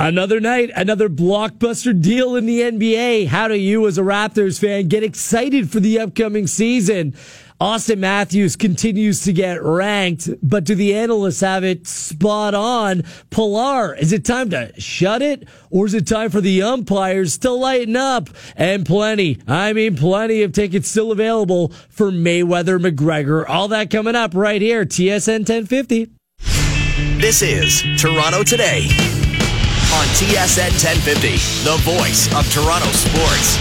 Another night, another blockbuster deal in the NBA. How do you, as a Raptors fan, get excited for the upcoming season? Auston Matthews continues to get ranked, but do the analysts have it spot on? Pillar, is it time to shut it or is it time for the umpires to lighten up? And plenty, I mean plenty of tickets still available for Mayweather McGregor. All that coming up right here, TSN 1050. This is Toronto Today on TSN 1050, the voice of Toronto sports.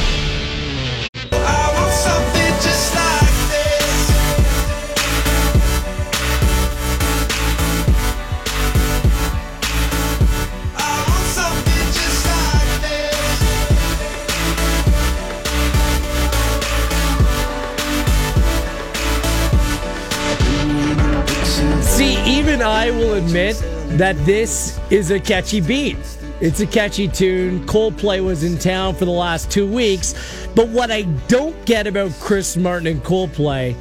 See, even I will admit that this is a catchy beat. It's a catchy tune. Coldplay was in town for the last two weeks. But what I don't get about Chris Martin and Coldplay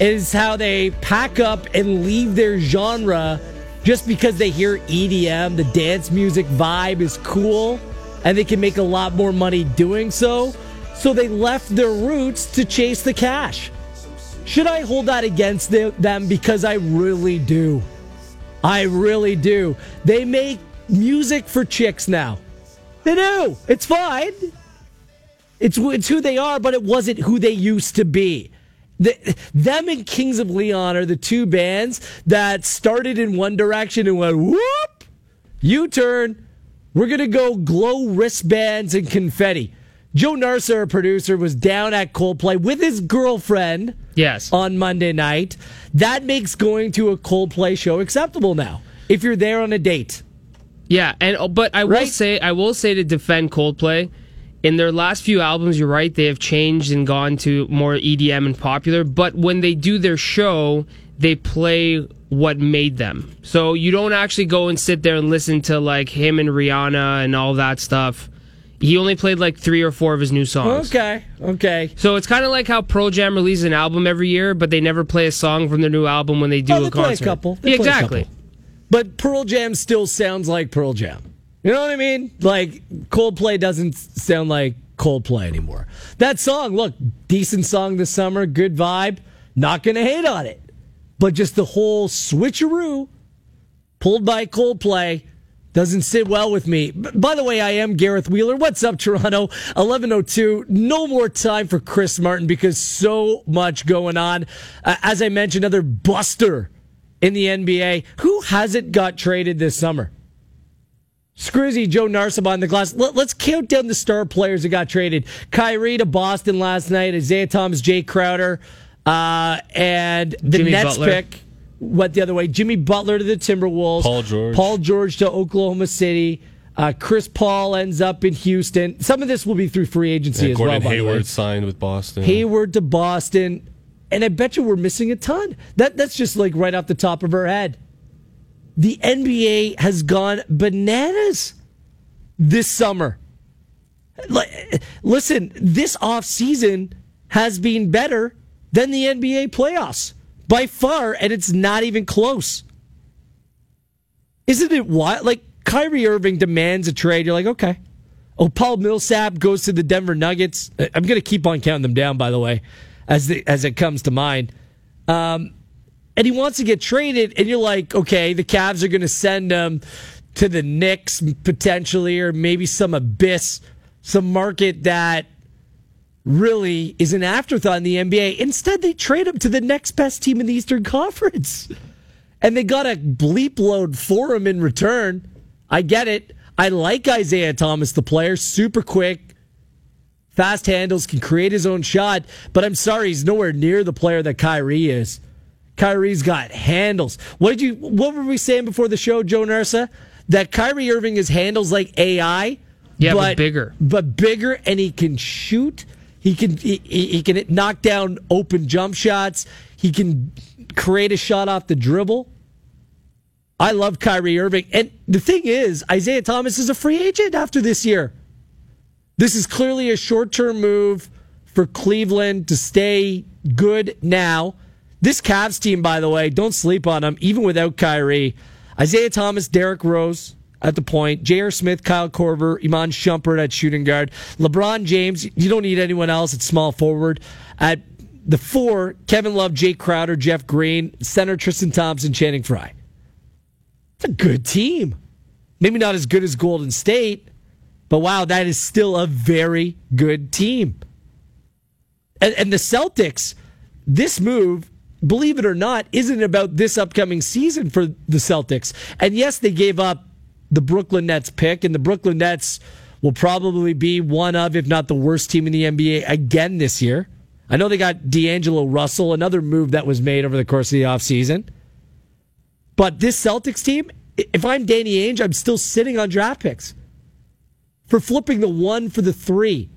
is how they pack up and leave their genre just because they hear EDM, the dance music vibe is cool, and they can make a lot more money doing so. So they left their roots to chase the cash. Should I hold that against them? Because I really do. I really do. They make music for chicks now. They do. It's fine. It's it's who they are, but it wasn't who they used to be. The, them and Kings of Leon are the two bands that started in one direction and went whoop, U turn. We're gonna go glow wristbands and confetti. Joe Narcisse, a producer, was down at Coldplay with his girlfriend. Yes. On Monday night. That makes going to a Coldplay show acceptable now. If you're there on a date. Yeah, and oh, but I will Right? say I will say to defend Coldplay, in their last few albums, you're right, they have changed and gone to more EDM and popular, but when they do their show, they play what made them. So you don't actually go and sit there and listen to like him and Rihanna and all that stuff. He only played like 3 or 4 of his new songs. Okay, okay. So it's kind of like how Pearl Jam releases an album every year, but they never play a song from their new album when they do Oh, a they play a concert. couple. They Yeah, exactly. couple. But Pearl Jam still sounds like Pearl Jam. You know what I mean? Like Coldplay doesn't sound like Coldplay anymore. That song, look, decent song this summer, good vibe. Not going to hate on it. But just the whole switcheroo pulled by Coldplay doesn't sit well with me. By the way, I am Gareth Wheeler. What's up, Toronto? 1102. No more time for Chris Martin because so much going on. Uh, as I mentioned, another buster in the NBA. Who hasn't got traded this summer? Scrizzy, Joe Narcisse on the glass. Let, us count down the star players that got traded. Kyrie to Boston last night. Isaiah Thomas, Jae Crowder, uh, and the Jimmy Nets Butler. pick went the other way. Jimmy Butler to the Timberwolves. Paul George. Paul George to Oklahoma City. Uh, Chris Paul ends up in Houston. Some of this will be through free agency Yeah, as Gordon well. by the way. Hayward signed with Boston. Hayward to Boston, and I bet you we're missing a ton. That that's just like right off the top of our head. The NBA has gone bananas this summer. Listen, this off season has been better than the NBA playoffs by far, and it's not even close. Isn't it wild? Like Kyrie Irving demands a trade. You're like, okay. Oh, Paul Millsap goes to the Denver Nuggets. I'm going to keep on counting them down, by the way, as the, as it comes to mind. Um, and he wants to get traded, and you're like, okay, the Cavs are going to send him to the Knicks potentially, or maybe some abyss, some market that really is an afterthought in the NBA. Instead, they trade him to the next best team in the Eastern Conference. And they got a bleep load for him in return. I get it. I like Isaiah Thomas, the player, super quick, fast handles, can create his own shot. But I'm sorry, he's nowhere near the player that Kyrie is. Kyrie's got handles. What did you? What were we saying before the show, Joe Narcisse? That Kyrie Irving is handles like AI. Yeah, but bigger. But bigger, and he can shoot. He can he he can knock down open jump shots. He can create a shot off the dribble. I love Kyrie Irving. And the thing is, Isaiah Thomas is a free agent after this year. This is clearly a short term move for Cleveland to stay good now. This Cavs team, by the way, don't sleep on them, even without Kyrie. Isaiah Thomas, Derrick Rose. at the point, J.R. Smith, Kyle Korver, Iman Shumpert at shooting guard, LeBron James. You don't need anyone else at small forward. At the four, Kevin Love, Jake Crowder, Jeff Green, center Tristan Thompson, Channing Frye. It's a good team. Maybe not as good as Golden State, but wow, that is still a very good team. And, and the Celtics, this move, believe it or not, isn't about this upcoming season for the Celtics. And yes, they gave up the Brooklyn Nets pick, and the Brooklyn Nets will probably be one of, if not the worst team in the NBA again this year. I know they got D'Angelo Russell, another move that was made over the course of the offseason. But this Celtics team, if I'm Danny Ainge, I'm still sitting on draft picks for flipping the one for the three.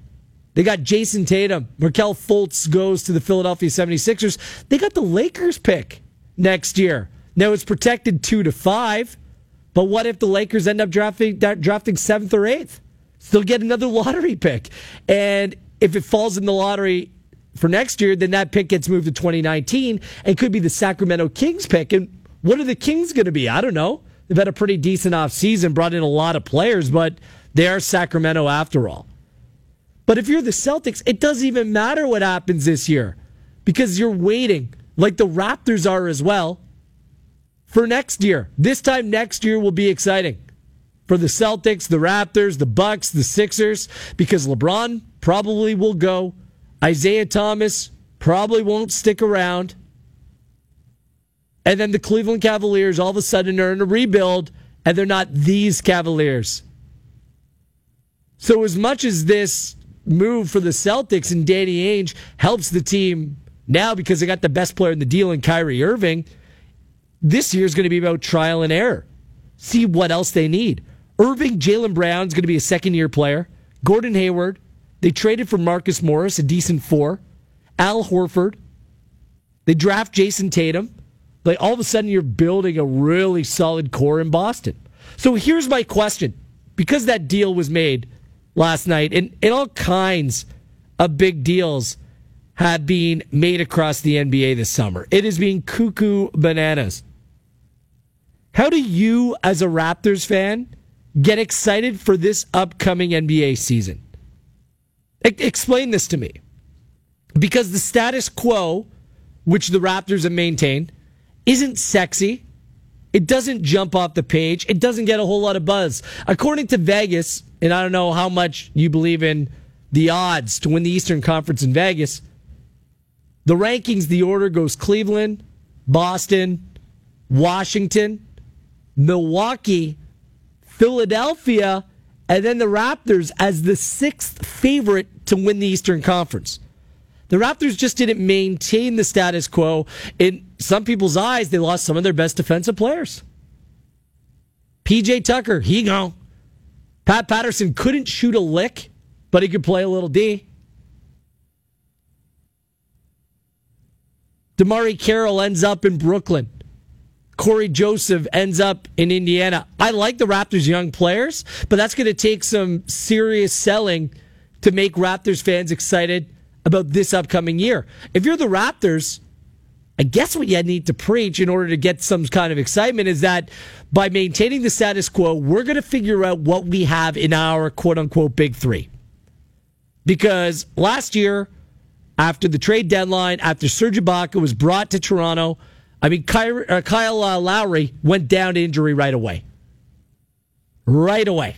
They got Jayson Tatum. Markelle Fultz goes to the Philadelphia 76ers. They got the Lakers pick next year. Now it's protected two to five, but what if the Lakers end up drafting drafting seventh or eighth? Still get another lottery pick. And if it falls in the lottery for next year, then that pick gets moved to 2019 and could be the Sacramento Kings pick. And what are the Kings going to be? I don't know. They've had a pretty decent offseason, brought in a lot of players, but they are Sacramento after all. But if you're the Celtics, it doesn't even matter what happens this year because you're waiting, like the Raptors are as well, for next year. This time next year will be exciting for the Celtics, the Raptors, the Bucks, the Sixers, because LeBron probably will go. Isaiah Thomas probably won't stick around. And then the Cleveland Cavaliers all of a sudden are in a rebuild, and they're not these Cavaliers. So, as much as this move for the Celtics and Danny Ainge helps the team now because they got the best player in the deal in Kyrie Irving. This year is going to be about trial and error. See what else they need. Irving, Jaylen Brown's going to be a second year player. Gordon Hayward. They traded for Marcus Morris, a decent four. Al Horford. They draft Jayson Tatum. Like all of a sudden, you're building a really solid core in Boston. So here's my question: because that deal was made last night, and, and all kinds of big deals have been made across the NBA this summer. It is being cuckoo bananas. How do you, as a Raptors fan, get excited for this upcoming NBA season? Explain this to me. Because the status quo, which the Raptors have maintained, isn't sexy. It doesn't jump off the page. It doesn't get a whole lot of buzz. According to Vegas, and I don't know how much you believe in the odds to win the Eastern Conference in Vegas, the rankings, the order goes Cleveland, Boston, Washington, Milwaukee, Philadelphia, and then the Raptors as the sixth favorite to win the Eastern Conference. The Raptors just didn't maintain the status quo. In some people's eyes, they lost some of their best defensive players. PJ Tucker, he gone. Pat Patterson couldn't shoot a lick, but he could play a little D. DeMarre Carroll ends up in Brooklyn. Cory Joseph ends up in Indiana. I like the Raptors' young players, but that's going to take some serious selling to make Raptors fans excited about this upcoming year. If you're the Raptors, I guess what you need to preach in order to get some kind of excitement is that by maintaining the status quo, we're going to figure out what we have in our quote unquote big three. Because last year, after the trade deadline, after Serge Ibaka was brought to Toronto, I mean, Kyle, uh, Kyle uh, Lowry went down to injury right away. Right away.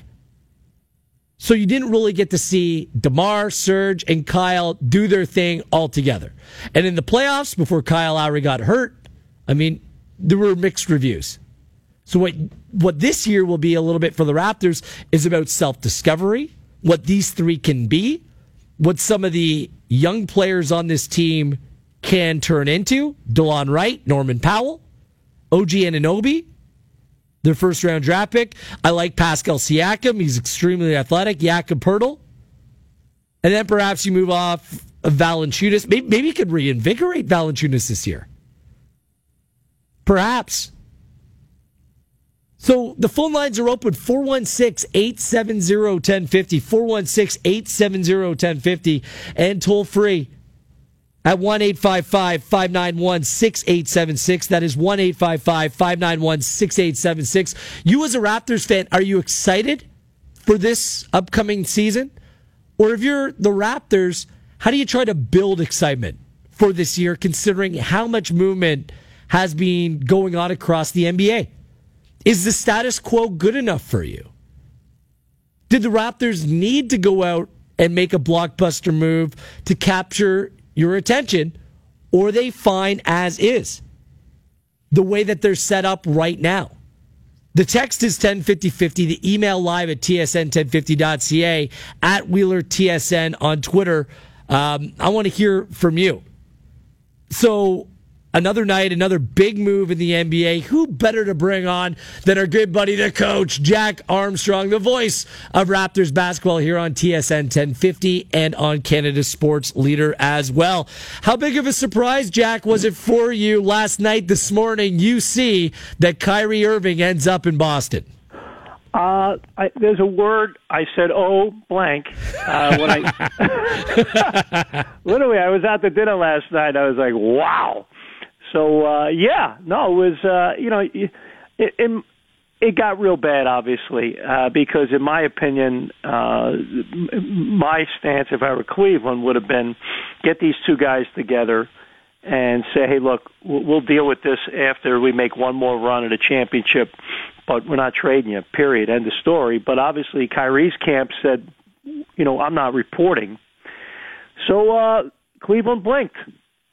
So you didn't really get to see DeMar, Serge, and Kyle do their thing all together. And in the playoffs, before Kyle Lowry got hurt, I mean, there were mixed reviews. So what what this year will be a little bit for the Raptors is about self discovery, what these three can be, what some of the young players on this team can turn into. Delon Wright, Norman Powell, OG Anunoby, their first round draft pick. I like Pascal Siakam. He's extremely athletic. Jakob Poeltl. And then perhaps you move off of Valanciunas. Maybe, maybe you could reinvigorate Valanciunas this year. Perhaps. So the phone lines are open 416 870 1050, 416 870 1050, and toll free at 1 591 6876. That is 1 591 6876. You, as a Raptors fan, are you excited for this upcoming season? Or if you're the Raptors, how do you try to build excitement for this year, considering how much movement has been going on across the NBA? Is the status quo good enough for you? Did the Raptors need to go out and make a blockbuster move to capture your attention, or they fine as is the way that they're set up right now? The text is 105050. The email live at tsn1050.ca at Wheeler TSN on Twitter. Um, I want to hear from you. So another night, another big move in the NBA. Who better to bring on than our good buddy, the coach, Jack Armstrong, the voice of Raptors basketball here on TSN 1050 and on Canada's sports leader as well. How big of a surprise, Jack, was it for you last night, this morning? You see that Kyrie Irving ends up in Boston. Uh, I, there's a word I said, oh, blank. Uh, when I literally, I was at the dinner last night. I was like, wow. So uh, yeah, no, it was uh, you know it, it it got real bad, obviously, uh, because in my opinion, uh, my stance, if I were Cleveland, would have been get these two guys together and say, hey, look, we'll deal with this after we make one more run at a championship, but we're not trading you. Period. End of story. But obviously, Kyrie's camp said, you know, I'm not reporting. So uh, Cleveland blinked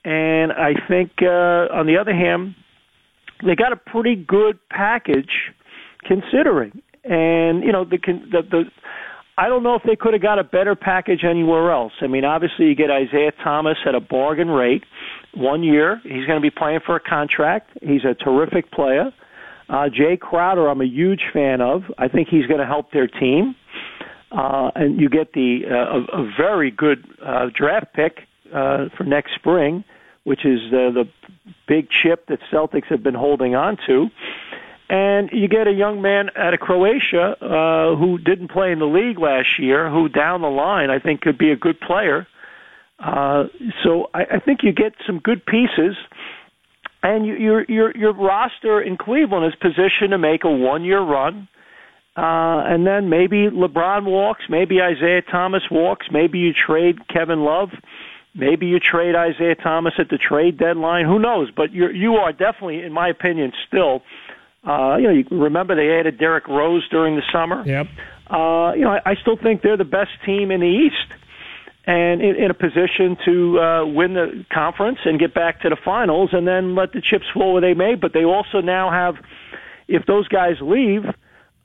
and I think, uh, on the other hand, they got a pretty good package considering. And you know, the the, the I don't know if they could have got a better package anywhere else. I mean, obviously you get Isaiah Thomas at a bargain rate, one year. He's going to be playing for a contract. He's a terrific player. Uh, Jae Crowder, I'm a huge fan of. I think he's going to help their team. Uh, and you get the uh, a, a very good uh, draft pick uh, for next spring which is uh, the big chip that Celtics have been holding on to. And you get a young man out of Croatia uh, who didn't play in the league last year, who down the line I think could be a good player. Uh, so I, I think you get some good pieces, and you, your your your roster in Cleveland is positioned to make a one year run. Uh, and then maybe LeBron walks, maybe Isaiah Thomas walks, maybe you trade Kevin Love. Uh, Maybe you trade Isaiah Thomas at the trade deadline. Who knows? But you're, you are definitely, in my opinion, still. Uh, you know, you remember they added Derrick Rose during the summer. Yep. Uh, you know, I, I still think they're the best team in the East, and in, in a position to uh, win the conference and get back to the finals, and then let the chips fall where they may. But they also now have, if those guys leave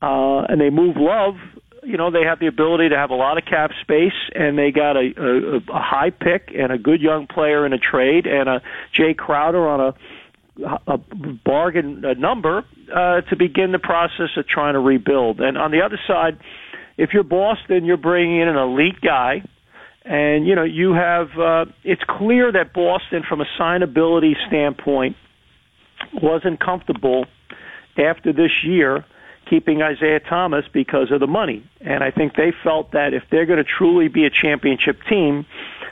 uh, and they move Love, you know they have the ability to have a lot of cap space, and they got a, a, a high pick and a good young player in a trade, and a Jae Crowder on a a bargain a number uh, to begin the process of trying to rebuild. And on the other side, if you're Boston, you're bringing in an elite guy, and you know you have. Uh, it's clear that Boston, from a signability standpoint, wasn't comfortable after this year keeping Isaiah Thomas because of the money. And I think they felt that if they're going to truly be a championship team,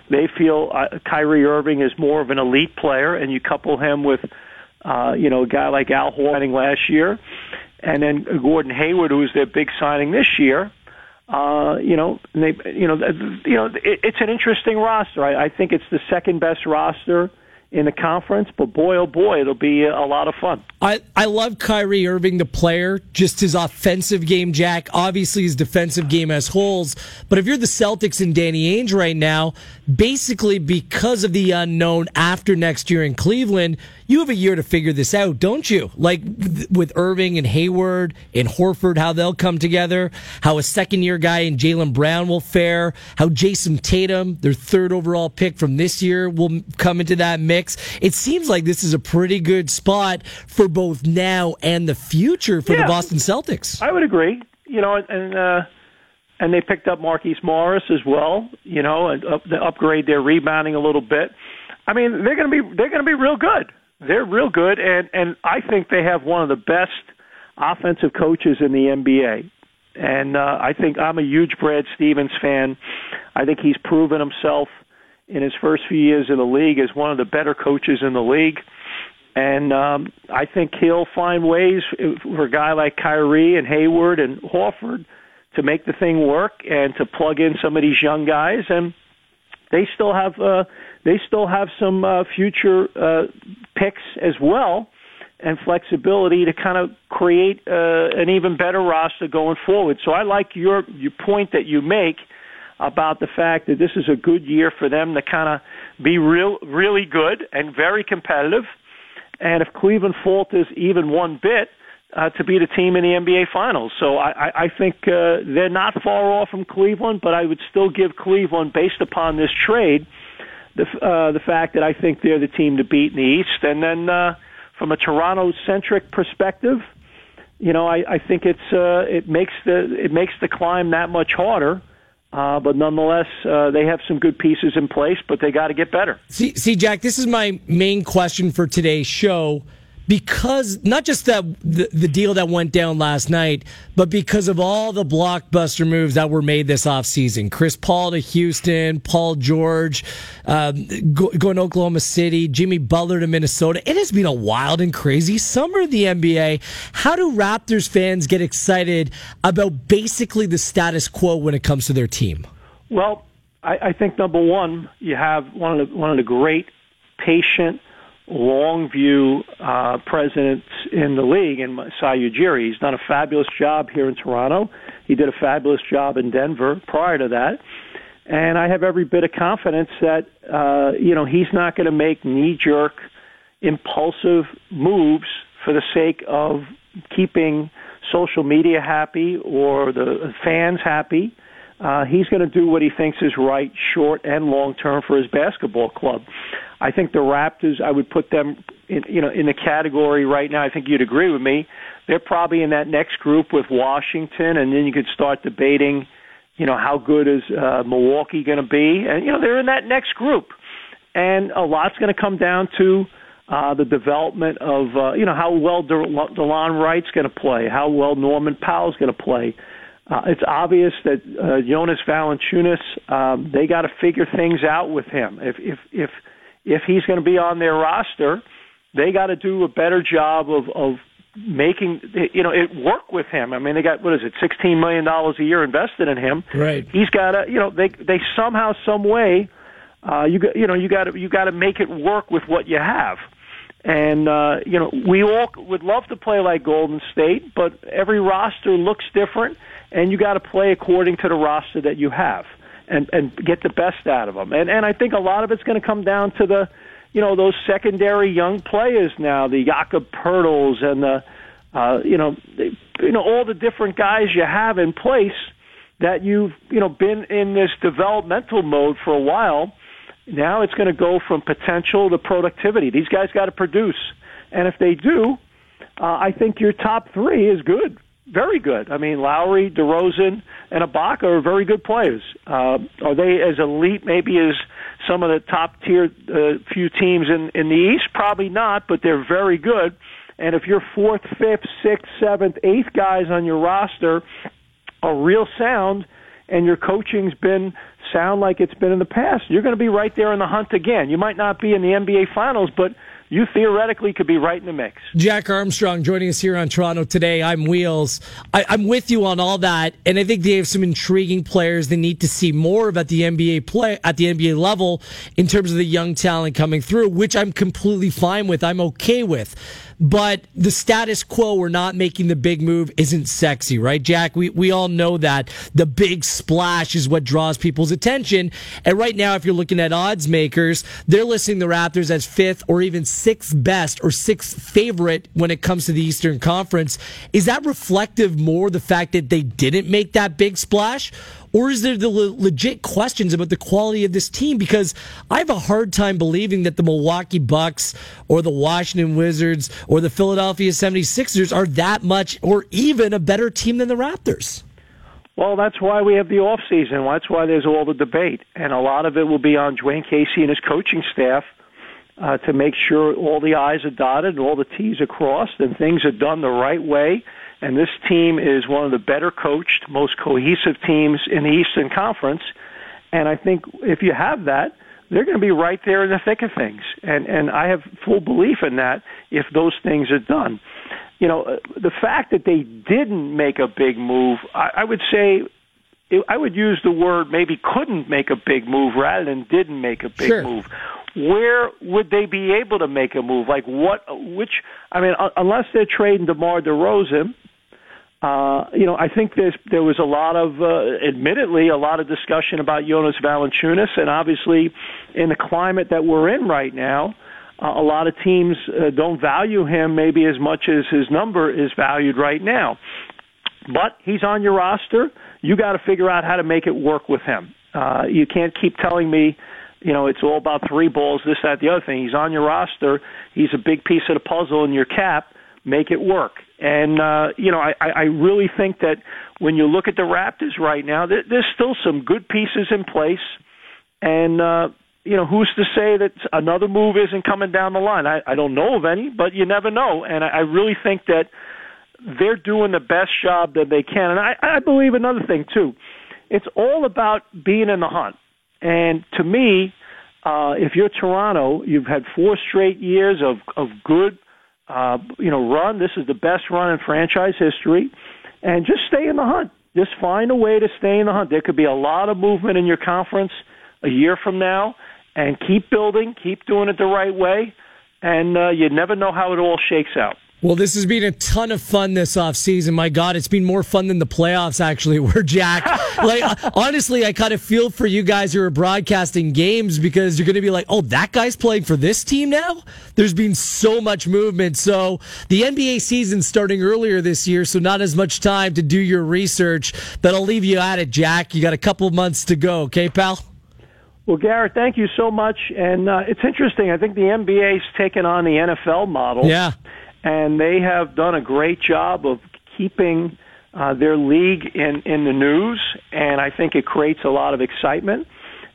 they feel uh, Kyrie Irving is more of an elite player, and you couple him with, uh, you know, a guy like Al Horford last year, and then Gordon Hayward, who was their big signing this year. Uh, you know, they, you know, you know, it, it's an interesting roster. I, I think it's the second best roster in the conference, but boy, oh boy, it'll be a lot of fun. I, I love Kyrie Irving, the player, just his offensive game, Jack. Obviously, his defensive game has holes. But if you're the Celtics and Danny Ainge right now, basically because of the unknown after next year in Cleveland, you have a year to figure this out, don't you? Like with Irving and Hayward and Horford, how they'll come together, how a second year guy in Jaylen Brown will fare, how Jayson Tatum, their third overall pick from this year, will come into that mix. It seems like this is a pretty good spot for both now and the future for yeah, the Boston Celtics. I would agree. You know, and, uh, and they picked up Marquise Morris as well. You know, and up, upgrade their rebounding a little bit. I mean, they're going to be they're going to be real good. They're real good, and and I think they have one of the best offensive coaches in the NBA. And uh, I think I'm a huge Brad Stevens fan. I think he's proven himself in his first few years in the league as one of the better coaches in the league. And um, I think he'll find ways for a guy like Kyrie and Hayward and Horford to make the thing work and to plug in some of these young guys. And they still have uh, they still have some uh, future uh, picks as well and flexibility to kind of create uh, an even better roster going forward. So I like your your point that you make about the fact that this is a good year for them to kind of be real really good and very competitive. And if Cleveland falters even one bit, uh, to be the team in the NBA Finals. So I, I, think uh, they're not far off from Cleveland, but I would still give Cleveland, based upon this trade, the uh, the fact that I think they're the team to beat in the East. And then uh, from a Toronto centric perspective, you know, I, I think it's uh, it makes the it makes the climb that much harder. Uh, but nonetheless, uh, they have some good pieces in place, but they got to get better. See, see, Jack, this is my main question for today's show because not just that the, the, deal that went down last night, but because of all the blockbuster moves that were made this offseason. Chris Paul to Houston, Paul George um, go, going to Oklahoma City, Jimmy Butler to Minnesota. It has been a wild and crazy summer in the NBA. How do Raptors fans get excited about basically the status quo when it comes to their team? Well, I, I think number one, you have one of the, one of the great patient long view uh, presidents in the league, and Masai Ujiri. He's done a fabulous job here in Toronto. He did a fabulous job in Denver prior to that. And I have every bit of confidence that uh, you know he's not going to make knee-jerk, impulsive moves for the sake of keeping social media happy or the fans happy. Uh, he's going to do what he thinks is right, short and long term, for his basketball club. I think the Raptors, I would put them in, you know, in the category right now. I think you'd agree with me. They're probably in that next group with Washington, and then you could start debating, you know, how good is uh, Milwaukee going to be, and you know, they're in that next group, and a lot's going to come down to uh, the development of, uh, you know, how well De- Delon Wright's going to play, how well Norman Powell's going to play. Uh, it's obvious that uh, Jonas Valanciunas, um, they got to figure things out with him. If if if if he's going to be on their roster, they got to do a better job of of making you know it work with him. I mean, they got what is it, sixteen million dollars a year invested in him. Right. He's got to you know they they somehow some way uh, you got you know you got to you got to make it work with what you have. And uh, you know we all would love to play like Golden State, but every roster looks different, and you got to play according to the roster that you have and and get the best out of them. And and I think a lot of it's going to come down to the, you know, those secondary young players now, the Jakob Poeltls and the, uh, you know, the, you know all the different guys you have in place that you've you know been in this developmental mode for a while. Now it's going to go from potential to productivity. These guys got to produce, and if they do, uh, I think your top three is good very good. I mean, Lowry, DeRozan, and Ibaka are very good players. Uh, are they as elite maybe as some of the top tier uh, few teams in in the East? Probably not, but they're very good. And if your fourth, fifth, sixth, seventh, eighth guys on your roster are real sound, and your coaching's been sound like it's been in the past, you're going to be right there in the hunt again. You might not be in the NBA Finals, but you theoretically could be right in the mix. Jack Armstrong joining us here on Toronto today. I'm Wheels. I, am with you on all that, and I think they have some intriguing players they need to see more of at the NBA play at the NBA level in terms of the young talent coming through, which I'm completely fine with. I'm okay with. But the status quo, we're not making the big move, isn't sexy, right, Jack? We, we all know that the big splash is what draws people's attention. And right now, if you're looking at odds makers, they're listing the Raptors as fifth or even sixth best or sixth favorite when it comes to the Eastern Conference. Is that reflective more the fact that they didn't make that big splash? Or is there the le- legit questions about the quality of this team? Because I have a hard time believing that the Milwaukee Bucks or the Washington Wizards or the Philadelphia 76ers are that much or even a better team than the Raptors. Well, that's why we have the off season. That's why there's all the debate, and a lot of it will be on Dwane Casey and his coaching staff uh, to make sure all the I's are dotted and all the T's are crossed and things are done the right way and this team is one of the better coached, most cohesive teams in the Eastern Conference. And I think if you have that, they're going to be right there in the thick of things. And and I have full belief in that if those things are done. You know, uh, the fact that they didn't make a big move, I, I would say it, I would use the word maybe couldn't make a big move rather than didn't make a big Sure. move. Where would they be able to make a move? Like what? Which? I mean, uh, unless they're trading DeMar DeRozan, uh, you know, I think there's there was a lot of, uh, admittedly, a lot of discussion about Jonas Valanciunas, and obviously, in the climate that we're in right now, uh, a lot of teams uh, don't value him maybe as much as his number is valued right now. But he's on your roster. You got to figure out how to make it work with him. Uh, you can't keep telling me, you know, it's all about three balls, this, that, the other thing. He's on your roster. He's a big piece of the puzzle in your cap. Make it work. And uh, you know, I, I really think that when you look at the Raptors right now, there, there's still some good pieces in place. And uh, you know, who's to say that another move isn't coming down the line? I, I don't know of any, but you never know. And I, I really think that they're doing the best job that they can. And I, I believe another thing too. It's all about being in the hunt. And to me, uh, if you're Toronto, you've had four straight years of of good, uh, you know, run. This is the best run in franchise history, and just stay in the hunt. Just find a way to stay in the hunt. There could be a lot of movement in your conference a year from now, and keep building, keep doing it the right way, and uh, you never know how it all shakes out. Well, this has been a ton of fun this offseason. My God, it's been more fun than the playoffs, actually, where Jack, like, honestly, I kind of feel for you guys who are broadcasting games because you're going to be like, oh, that guy's playing for this team now? There's been so much movement. So the NBA season's starting earlier this year, so not as much time to do your research, but I'll leave you at it, Jack. You got a couple months to go, okay, pal? Well, Garrett, thank you so much. And uh, it's interesting. I think the NBA's taken on the NFL model. Yeah. And they have done a great job of keeping uh, their league in in the news, and I think it creates a lot of excitement.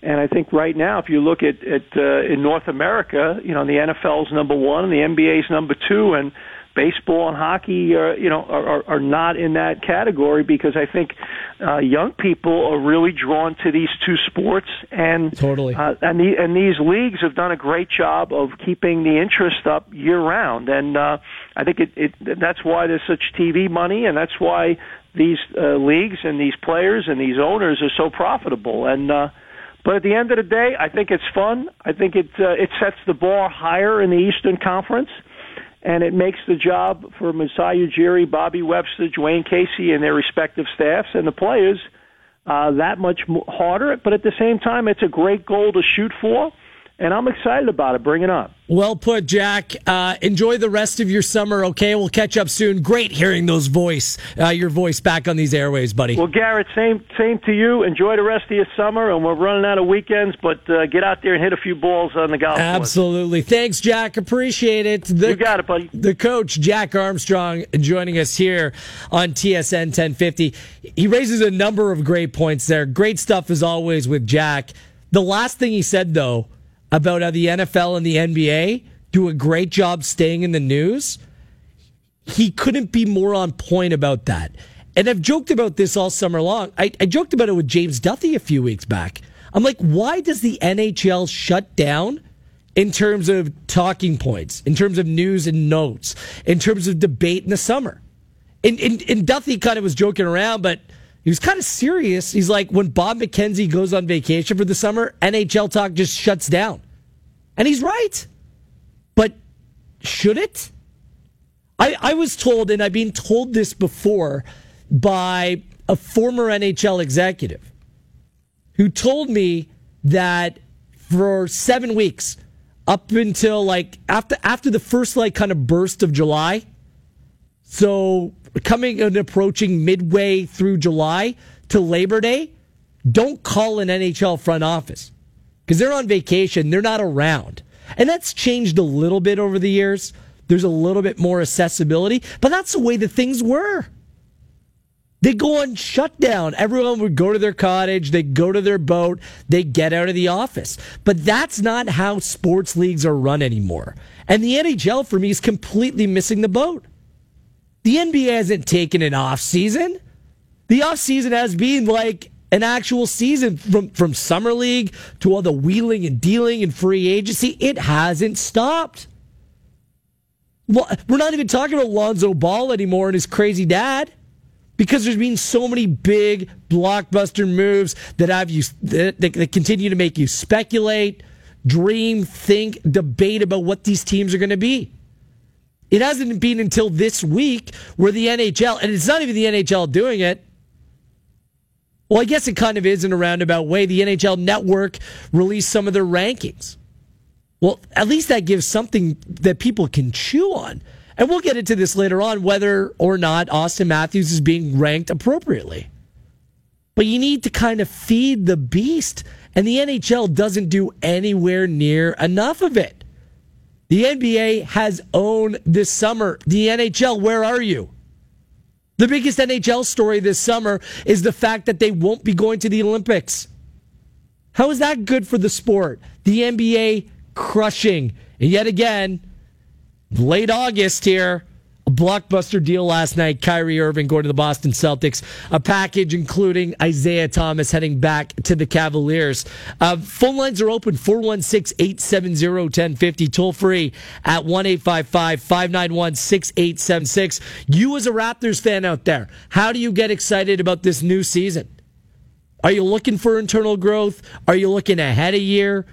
And I think right now, if you look at at uh, in North America, you know the NFL's number one, and the NBA's number two, and baseball and hockey are you know are, are, are not in that category because I think uh, young people are really drawn to these two sports and Totally. uh, and the, and these leagues have done a great job of keeping the interest up year round and uh, I think it, it that's why there's such TV money and that's why these uh, leagues and these players and these owners are so profitable. And uh, but at the end of the day I think it's fun. I think it uh, it sets the bar higher in the Eastern Conference and it makes the job for Masai Ujiri, Bobby Webster, Dwane Casey, and their respective staffs and the players uh, that much harder. But at the same time, it's a great goal to shoot for, and I'm excited about it. Bring it on. Well put, Jack. Uh, enjoy the rest of your summer, okay? We'll catch up soon. Great hearing those voice, uh, your voice back on these airways, buddy. Well, Garrett, same same to you. Enjoy the rest of your summer, and we're running out of weekends, but uh, get out there and hit a few balls on the golf course. Absolutely. Thanks, Jack. Appreciate it. The, You got it, buddy. The coach, Jack Armstrong, joining us here on TSN 1050. He raises a number of great points there. Great stuff as always with Jack. The last thing he said, though, about how the NFL and the NBA do a great job staying in the news, he couldn't be more on point about that. And I've joked about this all summer long. I, I joked about it with James Duthie a few weeks back. I'm like, why does the NHL shut down in terms of talking points, in terms of news and notes, in terms of debate in the summer? And, and, and kind of was joking around, but he was kind of serious. He's like, when Bob McKenzie goes on vacation for the summer, NHL talk just shuts down. And he's right. But should it? I, I was told, and I've been told this before by a former NHL executive who told me that for seven weeks, up until like after after the first like kind of burst of July, so coming and approaching midway through July to Labor Day, don't call an NHL front office because they're on vacation, they're not around. And that's changed a little bit over the years. There's a little bit more accessibility, but that's the way the things were. They go on shutdown. Everyone would go to their cottage, they go to their boat, they get out of the office. But that's not how sports leagues are run anymore. And the NHL for me is completely missing the boat. The NBA hasn't taken an off season. The off season has been like an actual season from, from Summer League to all the wheeling and dealing and free agency. It hasn't stopped. We're not even talking about Lonzo Ball anymore and his crazy dad because there's been so many big blockbuster moves that have you that, that continue to make you speculate, dream, think, debate about what these teams are going to be. It hasn't been until this week where the NHL, and it's not even the NHL doing it. Well, I guess it kind of is in a roundabout way. The NHL network released some of their rankings. Well, at least that gives something that people can chew on. And we'll get into this later on whether or not Auston Matthews is being ranked appropriately. But you need to kind of feed the beast. And the NHL doesn't do anywhere near enough of it. The NBA has owned this summer. The NHL, where are you? The biggest NHL story this summer is the fact that they won't be going to the Olympics. How is that good for the sport? The NBA crushing. And yet again, late August here, blockbuster deal last night. Kyrie Irving going to the Boston Celtics. A package including Isaiah Thomas heading back to the Cavaliers. Uh, phone lines are open 416 870 1050. Toll free at 1 855 591 6876. You, as a Raptors fan out there, how do you get excited about this new season? Are you looking for internal growth? Are you looking ahead a year?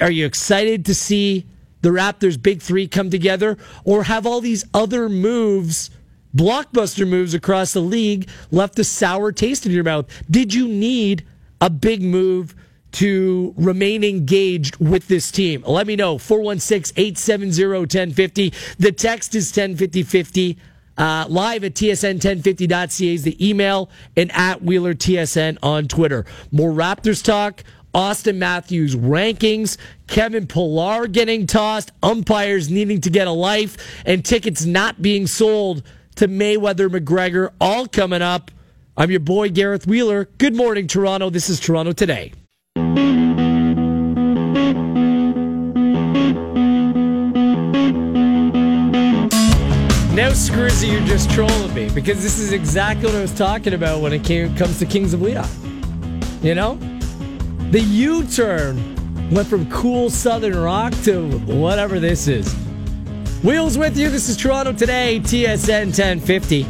Are you excited to see the Raptors' big three come together, or have all these other moves, blockbuster moves across the league, left a sour taste in your mouth? Did you need a big move to remain engaged with this team? Let me know. 416 870 1050. The text is 105050. Uh, live at tsn1050.ca is the email and at Wheeler TSN on Twitter. More Raptors talk. Auston Matthews rankings, Kevin Pillar getting tossed, umpires needing to get a life, and tickets not being sold to Mayweather McGregor, all coming up. I'm your boy, Gareth Wheeler. Good morning, Toronto. This is Toronto Today. Now, Scrizzy, you're just trolling me because this is exactly what I was talking about when it came, comes to Kings of Leon. You know? The U turn went from cool southern rock to whatever this is. Wheels with you. This is Toronto today, TSN 1050.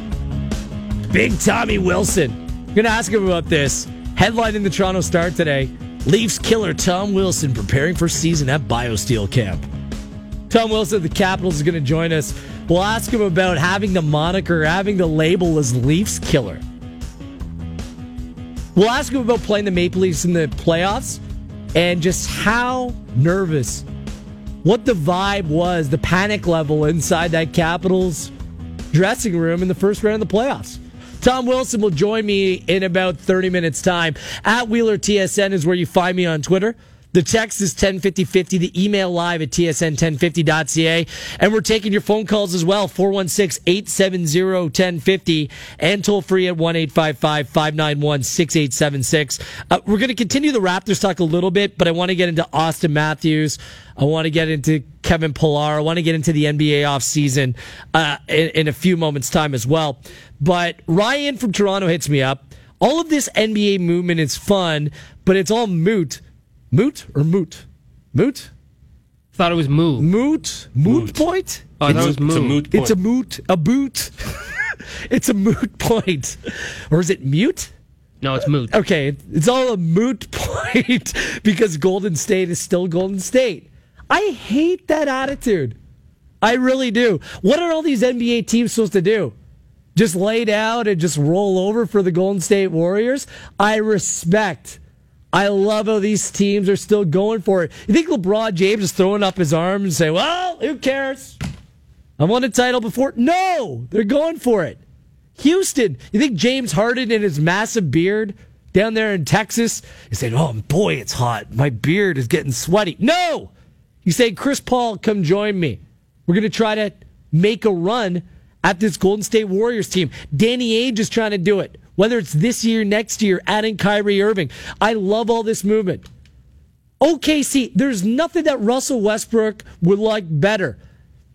Big Tommy Wilson. I'm going to ask him about this. Headline in the Toronto Star today Leafs killer Tom Wilson preparing for season at BioSteel camp. Tom Wilson of the Capitals is going to join us. We'll ask him about having the moniker, having the label as Leafs killer. We'll ask him about playing the Maple Leafs in the playoffs and just how nervous, what the vibe was, the panic level inside that Capitals dressing room in the first round of the playoffs. Tom Wilson will join me in about 30 minutes' time. At Wheeler TSN is where you find me on Twitter. The text is 105050. The email live at tsn1050.ca. And we're taking your phone calls as well. 416-870-1050 and toll free at 1-855-591-6876. Uh, we're going to continue the Raptors talk a little bit, but I want to get into Auston Matthews. I want to get into Kevin Pillar. I want to get into the NBA offseason uh, in, in a few moments' time as well. But Ryan from Toronto hits me up. All of this NBA movement is fun, but it's all moot Moot or moot? Moot? Thought it was moo. Moot? Moot, Moot. point? Oh, I thought it was It's a moo. moot It's a point. moot. A boot. it's a moot point. Or is it mute? No, it's moot. Okay, it's all a moot point because Golden State is still Golden State. I hate that attitude. I really do. What are all these NBA teams supposed to do? Just lay down and just roll over for the Golden State Warriors? I respect. I love how these teams are still going for it. You think LeBron James is throwing up his arms and saying, well, who cares? I won a title before. No, they're going for it. Houston, you think James Harden and his massive beard down there in Texas is saying, oh boy, it's hot. My beard is getting sweaty. No! You say, Chris Paul, come join me. We're going to try to make a run at this Golden State Warriors team. Danny Ainge is trying to do it. Whether it's this year, next year, adding Kyrie Irving. I love all this movement. OKC, there's nothing that Russell Westbrook would like better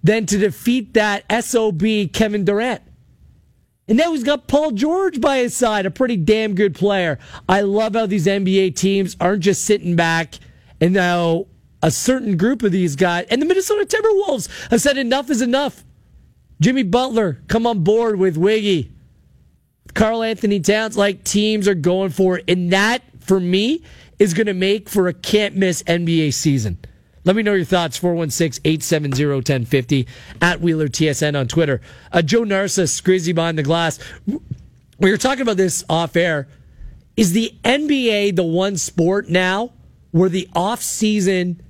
than to defeat that SOB Kevin Durant. And now he's got Paul George by his side, a pretty damn good player. I love how these NBA teams aren't just sitting back and now a certain group of these guys and the Minnesota Timberwolves have said enough is enough. Jimmy Butler, come on board with Wiggy. Karl Anthony Towns, like teams are going for. And that, for me, is going to make for a can't miss NBA season. Let me know your thoughts, 416 870 1050 at Wheeler TSN on Twitter. Uh, Joe Narcisse, Grizzy behind the glass. We were talking about this off air. Is the NBA the one sport now where the off season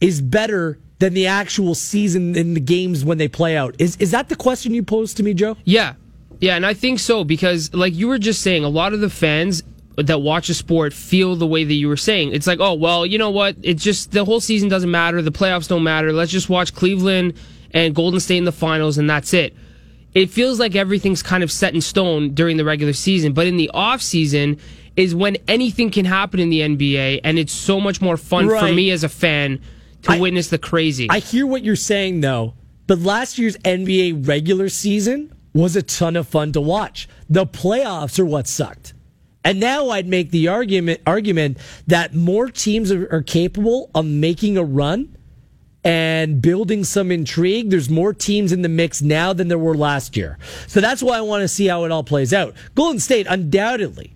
is better than the actual season in the games when they play out? Is, is that the question you posed to me, Joe? Yeah. Yeah, and I think so because, like you were just saying, a lot of the fans that watch a sport feel the way that you were saying. It's like, oh, well, you know what? It's just the whole season doesn't matter. The playoffs don't matter. Let's just watch Cleveland and Golden State in the finals, and that's it. It feels like everything's kind of set in stone during the regular season, but in the off season is when anything can happen in the NBA, and it's so much more fun Right. for me as a fan to I- witness the crazy. I hear what you're saying though, but last year's NBA regular season was a ton of fun to watch. The playoffs are what sucked. And now I'd make the argument argument that more teams are, are capable of making a run and building some intrigue. There's more teams in the mix now than there were last year. So that's why I want to see how it all plays out. Golden State, undoubtedly,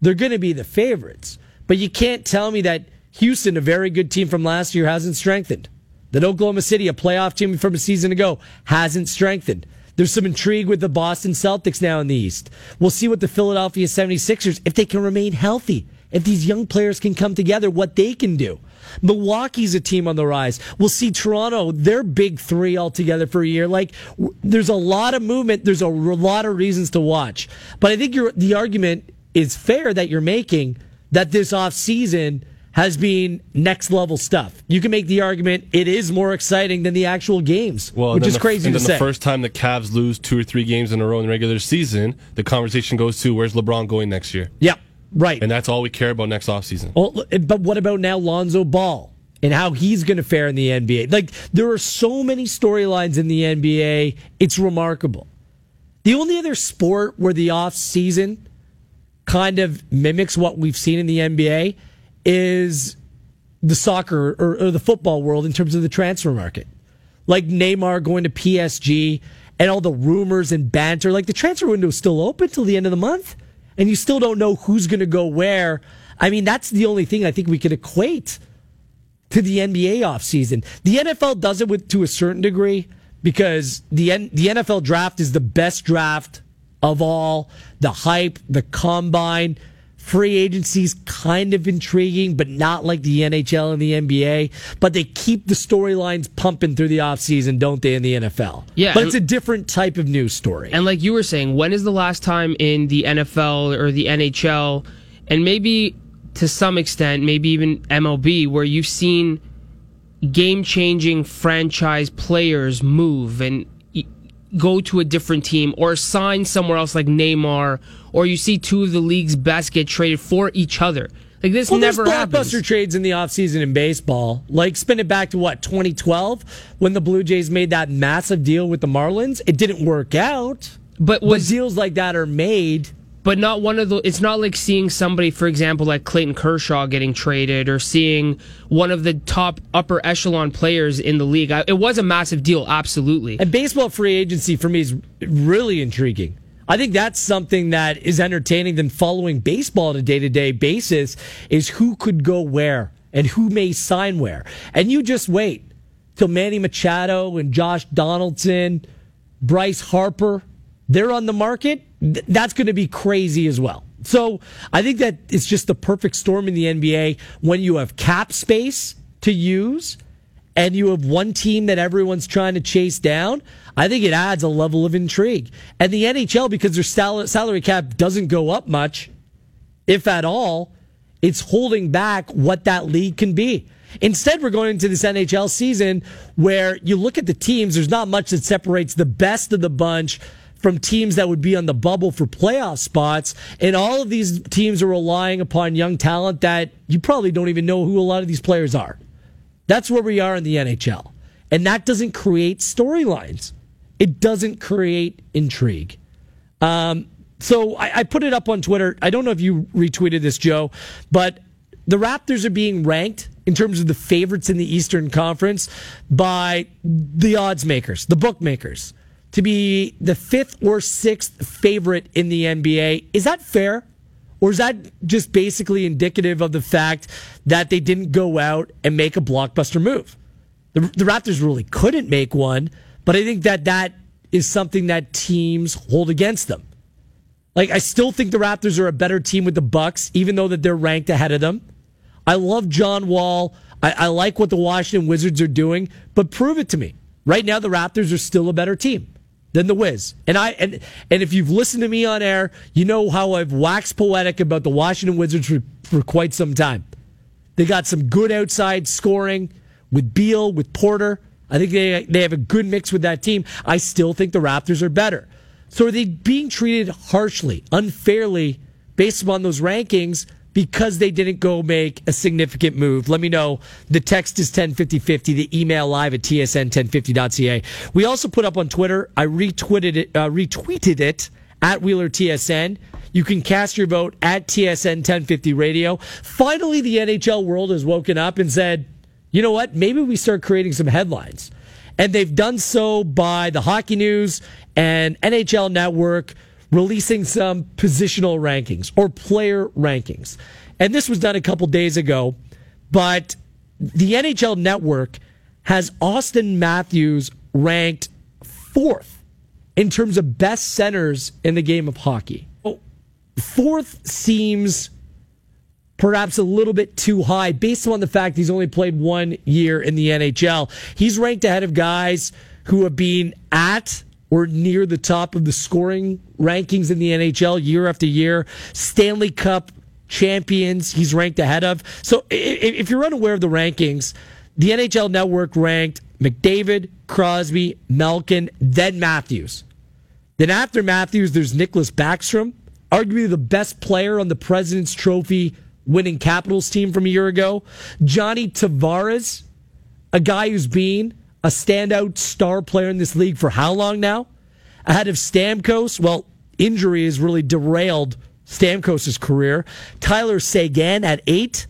they're going to be the favorites. But you can't tell me that Houston, a very good team from last year, hasn't strengthened. That Oklahoma City, a playoff team from a season ago, hasn't strengthened. There's some intrigue with the Boston Celtics now in the East. We'll see what the Philadelphia 76ers, if they can remain healthy, if these young players can come together, what they can do. Milwaukee's a team on the rise. We'll see Toronto, their big three all together for a year. Like, w- there's a lot of movement. There's a r- lot of reasons to watch. But I think the argument is fair that you're making that this off season has been next level stuff. You can make the argument it is more exciting than the actual games, Well, which is the- crazy And to then say. the first time the Cavs lose two or three games in a row in the regular season, the conversation goes to where's LeBron going next year, yeah, right. and that's all we care about next offseason. Well, eh, but what about now Lonzo Ball and how he's going to fare in the NBA? Like there are so many storylines in the NBA. It's remarkable. The only other sport where the off season kind of mimics what we've seen in the NBA is the soccer or, or the football world in terms of the transfer market. Like Neymar going to PSG and all the rumors and banter. Like the transfer window is still open till the end of the month, and you still don't know who's going to go where. I mean, that's the only thing I think we could equate to the NBA offseason. The NFL does it with to a certain degree because the N, the NFL draft is the best draft of all. The hype, the combine, free agency's kind of intriguing, but not like the NHL and the NBA. But they keep the storylines pumping through the offseason, don't they, in the NFL? Yeah, But it's a different type of news story. And like you were saying, when is the last time in the NFL or the NHL, and maybe to some extent, maybe even MLB, where you've seen game changing franchise players move and go to a different team or sign somewhere else like Neymar, or you see two of the league's best get traded for each other? Like this Well, never there's happens. blockbuster trades in the offseason in baseball. Like spin it back to what 2012 when the Blue Jays made that massive deal with the Marlins. It didn't work out, But but deals like that are made. But not one of the it's not like seeing somebody for example like clayton kershaw getting traded or seeing one of the top upper echelon players in the league I, it was a massive deal absolutely And baseball free agency for me is really intriguing. I think that's something that is entertaining than following baseball on a day to day basis is who could go where and who may sign where. And you just wait till Manny Machado and Josh Donaldson, Bryce Harper, they're on the market. Th- That's going to be crazy as well. So I think that it's just the perfect storm in the NBA when you have cap space to use and you have one team that everyone's trying to chase down, I think it adds a level of intrigue. And the NHL, because their sal- salary cap doesn't go up much, if at all, it's holding back what that league can be. Instead, we're going into this NHL season where you look at the teams, there's not much that separates the best of the bunch from teams that would be on the bubble for playoff spots. And all of these teams are relying upon young talent that you probably don't even know who a lot of these players are. That's where we are in the NHL. And that doesn't create storylines. It doesn't create intrigue. Um, so I, I put it up on Twitter. I don't know if you retweeted this, Joe, but the Raptors are being ranked in terms of the favorites in the Eastern Conference by the odds makers, the bookmakers, to be the fifth or sixth favorite in the NBA. Is that fair? Or is that just basically indicative of the fact that they didn't go out and make a blockbuster move? The, the Raptors really couldn't make one, but I think that that is something that teams hold against them. Like I still think the Raptors are a better team with the Bucks, even though that they're ranked ahead of them. I love John Wall. I, I like what the Washington Wizards are doing, but prove it to me. Right now, the Raptors are still a better team than the Wiz. And I and and if you've listened to me on air, you know how I've waxed poetic about the Washington Wizards for, for quite some time. They got some good outside scoring with Beal, with Porter. I think they they have a good mix with that team. I still think the Raptors are better. So are they being treated harshly, unfairly, based upon those rankings? Because they didn't go make a significant move. Let me know. The text is 105050, the email live at tsn1050.ca. We also put up on Twitter, I retweeted it, uh, retweeted it at Wheeler TSN. You can cast your vote at TSN 1050 Radio. Finally, the NHL world has woken up and said, you know what? Maybe we start creating some headlines. And they've done so by the Hockey News and NHL Network releasing some positional rankings or player rankings. And this was done a couple days ago, but the NHL network has Auston Matthews ranked fourth in terms of best centers in the game of hockey. Oh, fourth seems perhaps a little bit too high based on the fact he's only played one year in the NHL. He's ranked ahead of guys who have been at or near the top of the scoring rankings in the NHL year after year. Stanley Cup champions, he's ranked ahead of. So if you're unaware of the rankings, the NHL Network ranked McDavid, Crosby, Malkin, then Matthews. Then after Matthews, there's Nicklas Backstrom, arguably the best player on the President's Trophy winning Capitals team from a year ago. Johnny Tavares, a guy who's been a standout star player in this league for how long now? Ahead of Stamkos, well, injury has really derailed Stamkos' career. Tyler Seguin at eight.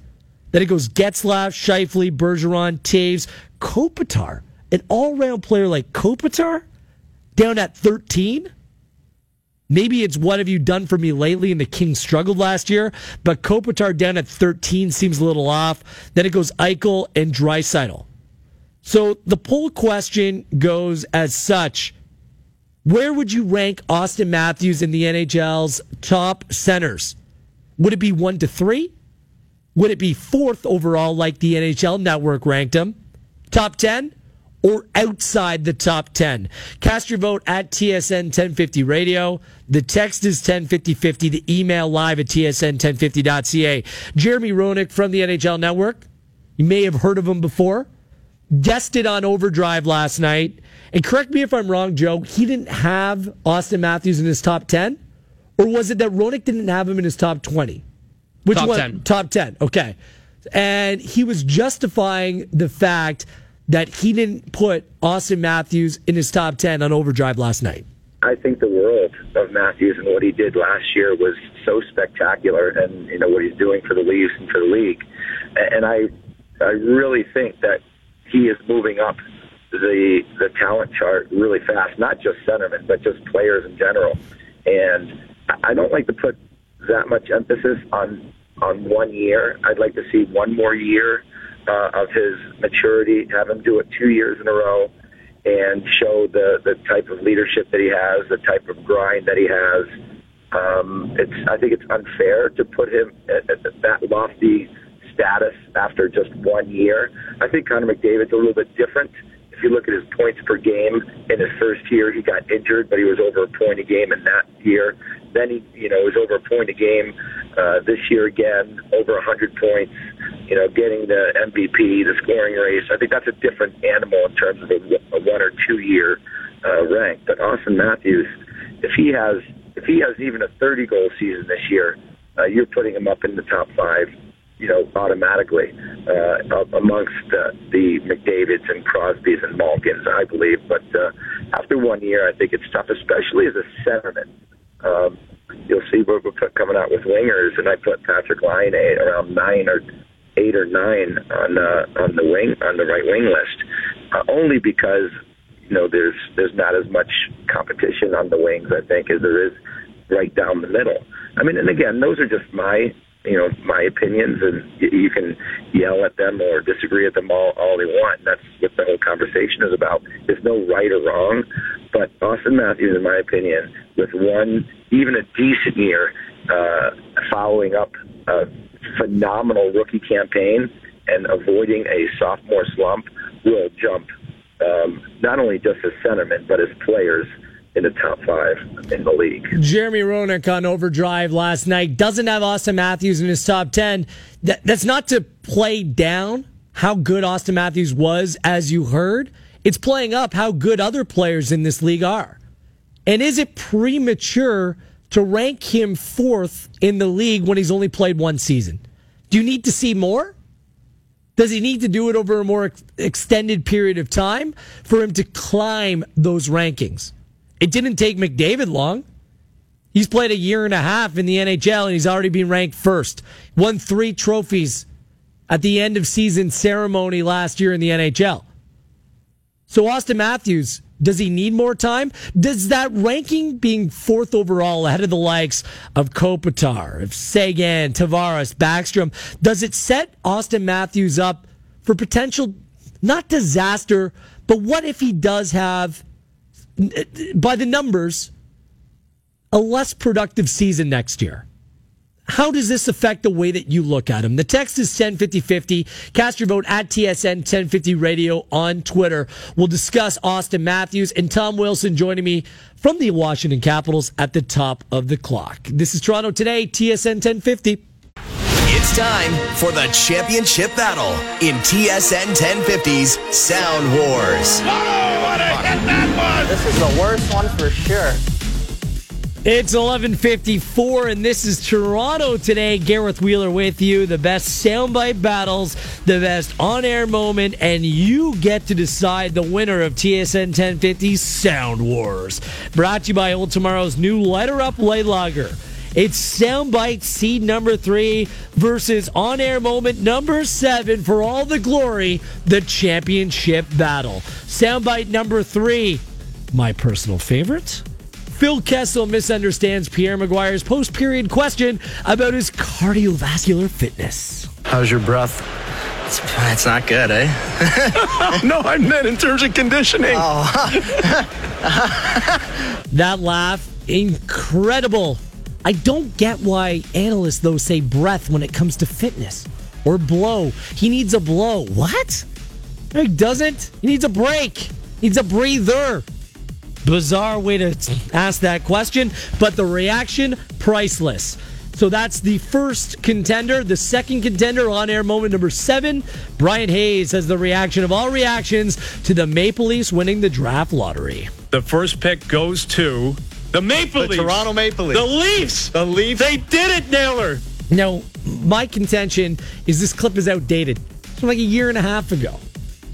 Then it goes Getzlaf, Scheifele, Bergeron, Toews, Kopitar. An all-round player like Kopitar down at 13? Maybe it's what have you done for me lately and the Kings struggled last year, but Kopitar down at 13 seems a little off. Then it goes Eichel and Draisaitl. So the poll question goes as such. Where would you rank Auston Matthews in the NHL's top centers? Would it be one to three? Would it be fourth overall, like the NHL network ranked him? Top 10? Or outside the top 10? Cast your vote at TSN 1050 Radio. The text is 105050. The email live at tsn1050.ca. Jeremy Roenick from the NHL network. You may have heard of him before guested on Overdrive last night. And correct me if I'm wrong, Joe, he didn't have Auston Matthews in his top 10? Or was it that Roenick didn't have him in his top 20? Which top one? 10. Top 10. Okay. And he was justifying the fact that he didn't put Auston Matthews in his top 10 on Overdrive last night. I think the world of Matthews and what he did last year was so spectacular and you know what he's doing for the Leafs and for the league. And I I really think that he is moving up the the talent chart really fast. Not just centermen, but just players in general. And I don't like to put that much emphasis on on one year. I'd like to see one more year uh, of his maturity, have him do it two years in a row, and show the the type of leadership that he has, the type of grind that he has. Um, it's I think it's unfair to put him at, at that lofty status after just one year. I think Connor McDavid's a little bit different. If you look at his points per game in his first year, he got injured, but he was over a point a game in that year. Then he, you know, was over a point a game uh, this year again, over 100 points. You know, getting the MVP, the scoring race. I think that's a different animal in terms of a, a one or two year uh, rank. But Auston Matthews, if he has, if he has even a 30 goal season this year, uh, you're putting him up in the top five you know, automatically uh, amongst uh, the McDavids and Crosbys and Malkins, I believe. But uh, after one year, I think it's tough, especially as a centerman. um, you'll see we're, we're coming out with wingers, and I put Patrik Laine a- around nine or eight or nine on uh, on the wing on the right wing list, uh, only because you know there's there's not as much competition on the wings I think as there is right down the middle. I mean, and again, those are just my you know my opinions, and you can yell at them or disagree at them all all they want. And that's what the whole conversation is about. There's no right or wrong, but Auston Matthews, in my opinion, with one even a decent year, uh, following up a phenomenal rookie campaign and avoiding a sophomore slump, will jump um, not only just as centerman but as players in the top five in the league. Jeremy Roenick on overdrive last night doesn't have Auston Matthews in his top 10. That, that's not to play down how good Auston Matthews was, as you heard. It's playing up how good other players in this league are. And is it premature to rank him fourth in the league when he's only played one season? Do you need to see more? Does he need to do it over a more ex- extended period of time for him to climb those rankings? It didn't take McDavid long. He's played a year and a half in the NHL and he's already been ranked first. Won three trophies at the end of season ceremony last year in the NHL. So Auston Matthews, does he need more time? Does that ranking being fourth overall ahead of the likes of Kopitar, of Seguin, Tavares, Backstrom, does it set Auston Matthews up for potential, not disaster, but what if he does have, by the numbers, a less productive season next year? How does this affect the way that you look at him? The text is 105050. Cast your vote at TSN 1050 Radio on Twitter. We'll discuss Auston Matthews and Tom Wilson joining me from the Washington Capitals at the top of the clock. This is Toronto Today, TSN 1050. It's time for the championship battle in TSN 1050's Sound Wars. This is the worst one for sure. It's 11:54 and this is Toronto today. Gareth Wheeler with you. The best soundbite battles, the best on-air moment, and you get to decide the winner of TSN 1050 Sound Wars. Brought to you by Old Tomorrow's new Lighter Up Light Lager. It's soundbite seed number three versus on-air moment number seven for all the glory, the championship battle. Soundbite number three, my personal favorite. Phil Kessel misunderstands Pierre McGuire's post period question about his cardiovascular fitness. How's your breath? It's, it's not good, eh? No, I meant in terms of conditioning. That laugh, incredible. I don't get why analysts, though, say breath when it comes to fitness or blow. He needs a blow. What? He doesn't. He needs a break, he needs a breather. Bizarre way to ask that question, but the reaction, priceless. So that's the first contender. The second contender on air moment number seven. Bryan Hayes has the reaction of all reactions to the Maple Leafs winning the draft lottery. The first pick goes to the Maple The Leafs. Toronto Maple Leafs. The Leafs. The Leafs. They did it, Naylor. Now, my contention is this clip is outdated. It's from like a year and a half ago.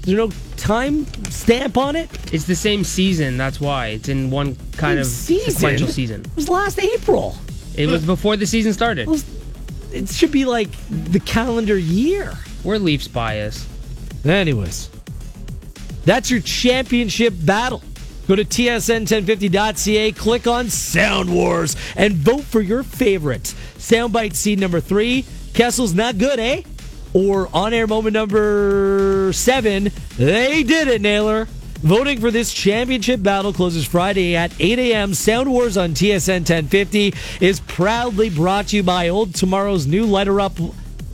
There's no time stamp on it. It's the same season. That's why it's in one kind of Season? sequential season. It was last April. It was before the season started. It, was, it should be like the calendar year. We're Leafs bias. Anyways, that's your championship battle. Go to tsn1050.ca, click on Sound Wars, and vote for your favorite. Soundbite seed number three. Kessel's not good, eh? Or on air moment number seven. They did it, Naylor. Voting for this championship battle closes Friday at 8 a.m. Sound Wars on TSN 1050 is proudly brought to you by Old Tomorrow's new lighter up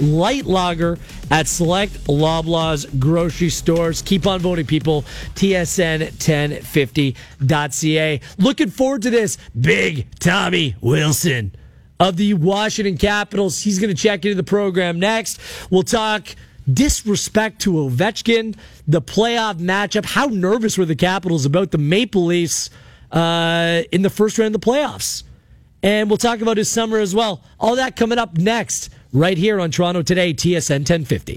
light lager at select Loblaws grocery stores. Keep on voting, people. TSN1050.ca. Looking forward to this. Big Tommy Wilson of the Washington Capitals. He's going to check into the program next. We'll talk disrespect to Ovechkin, the playoff matchup. How nervous were the Capitals about the Maple Leafs uh, in the first round of the playoffs? And we'll talk about his summer as well. All that coming up next, right here on Toronto Today, TSN 1050.